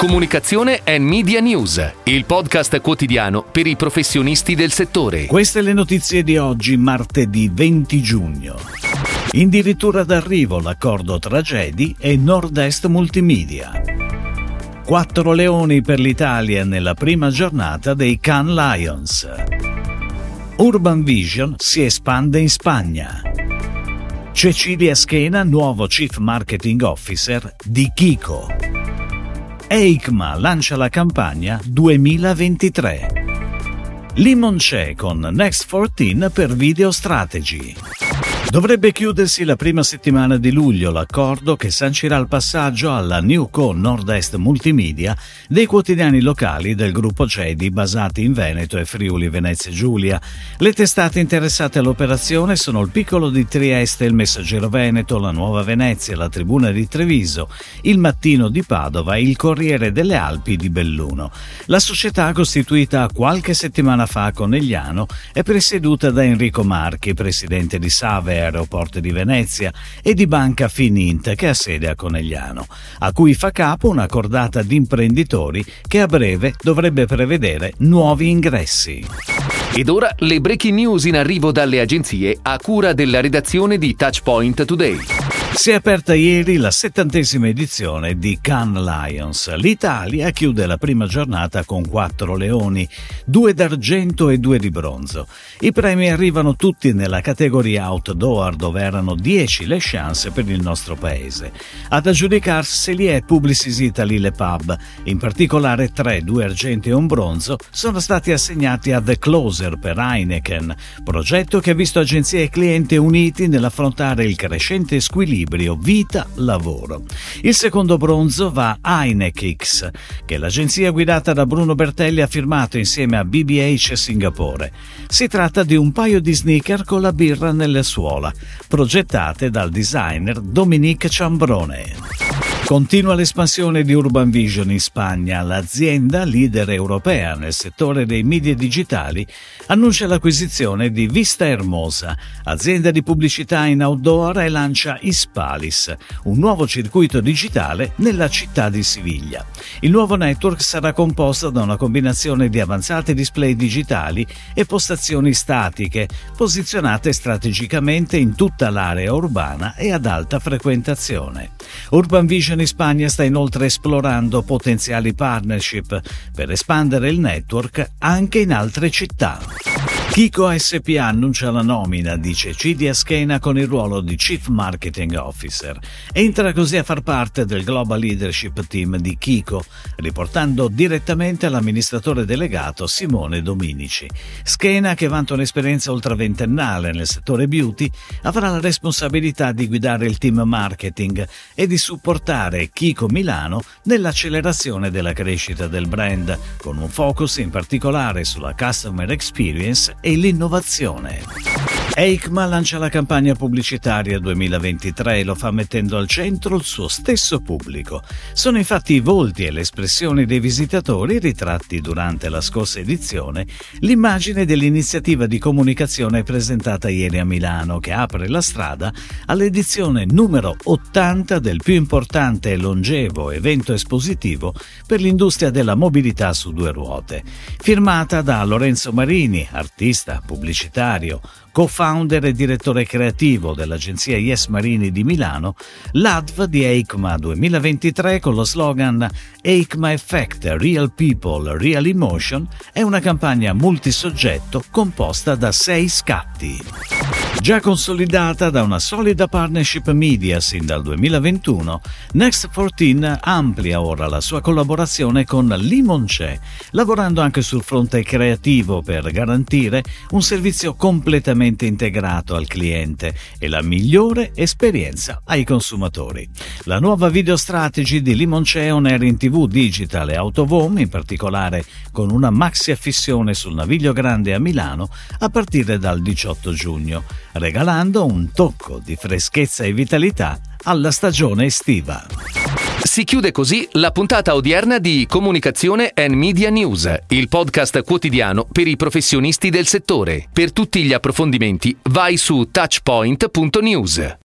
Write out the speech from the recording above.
Comunicazione e Media News, il podcast quotidiano per i professionisti del settore. Queste le notizie di oggi, martedì 20 giugno. Addirittura d'arrivo l'accordo tra Jedi e Nord-Est Multimedia. Quattro leoni per l'Italia nella prima giornata dei Cannes Lions. Urban Vision si espande in Spagna. Cecilia Schena, nuovo Chief Marketing Officer di Kiko. EICMA lancia la campagna 2023. Limonce con Next 14 per Video Strategy. Dovrebbe chiudersi la prima settimana di luglio l'accordo che sancirà il passaggio alla Newco Nord-Est Multimedia dei quotidiani locali del gruppo CEDI basati in Veneto e Friuli Venezia Giulia. Le testate interessate all'operazione sono il Piccolo di Trieste, il Messaggero Veneto, la Nuova Venezia, la Tribuna di Treviso, il Mattino di Padova e il Corriere delle Alpi di Belluno. La società, costituita qualche settimana fa a Conegliano, è presieduta da Enrico Marchi, presidente di Save Aeroporti di Venezia e di Banca Finint che ha sede a Conegliano, a cui fa capo una cordata di imprenditori che a breve dovrebbe prevedere nuovi ingressi. Ed ora le breaking news in arrivo dalle agenzie a cura della redazione di Touchpoint Today. Si è aperta ieri la settantesima edizione di Cannes Lions. L'Italia chiude la prima giornata con quattro leoni, due d'argento e due di bronzo. I premi arrivano tutti nella categoria outdoor dove erano dieci le chance per il nostro paese. Ad aggiudicarseli è Publicis Italy Le Pub. In particolare tre, due argenti e un bronzo, sono stati assegnati a The Closer per Heineken, progetto che ha visto agenzie e clienti uniti nell'affrontare il crescente squilibrio equilibrio vita-lavoro. Il secondo bronzo va a Heinekix, che l'agenzia guidata da Bruno Bertelli ha firmato insieme a BBH Singapore. Si tratta di un paio di sneaker con la birra nelle suola, progettate dal designer Dominique Ciambrone. Continua l'espansione di Urban Vision in Spagna. L'azienda, leader europea nel settore dei media digitali, annuncia l'acquisizione di Vista Hermosa, azienda di pubblicità in outdoor e lancia Ispalis, un nuovo circuito digitale nella città di Siviglia. Il nuovo network sarà composto da una combinazione di avanzati display digitali e postazioni statiche, posizionate strategicamente in tutta l'area urbana e ad alta frequentazione. Urban Vision in Spagna sta inoltre esplorando potenziali partnership per espandere il network anche in altre città. Kiko SPA annuncia la nomina di Cecilia Schena con il ruolo di Chief Marketing Officer. Entra così a far parte del Global Leadership Team di Kiko, riportando direttamente all'amministratore delegato Simone Dominici. Schena, che vanta un'esperienza ultraventennale nel settore beauty, avrà la responsabilità di guidare il team marketing e di supportare Kiko Milano nell'accelerazione della crescita del brand, con un focus in particolare sulla customer experience e l'innovazione. EICMA lancia la campagna pubblicitaria 2023 e lo fa mettendo al centro il suo stesso pubblico. Sono infatti i volti e le espressioni dei visitatori ritratti durante la scorsa edizione l'immagine dell'iniziativa di comunicazione presentata ieri a Milano che apre la strada all'edizione numero 80 del più importante e longevo evento espositivo per l'industria della mobilità su due ruote, firmata da Lorenzo Marini, artista, pubblicitario, co-founder e direttore creativo dell'agenzia Yes Marini di Milano, l'ADV di EICMA 2023 con lo slogan EICMA Effect Real People, Real Emotion è una campagna multisoggetto composta da sei scatti. Già consolidata da una solida partnership media sin dal 2021, Next 14 amplia ora la sua collaborazione con Limonce, lavorando anche sul fronte creativo per garantire un servizio completamente integrato al cliente e la migliore esperienza ai consumatori. La nuova video strategy di Limonce on air in TV digital e Autovom, in particolare con una maxi affissione sul Naviglio Grande a Milano a partire dal 18 giugno regalando un tocco di freschezza e vitalità alla stagione estiva. Si chiude così la puntata odierna di Comunicazione and Media News, il podcast quotidiano per i professionisti del settore. Per tutti gli approfondimenti vai su touchpoint.news.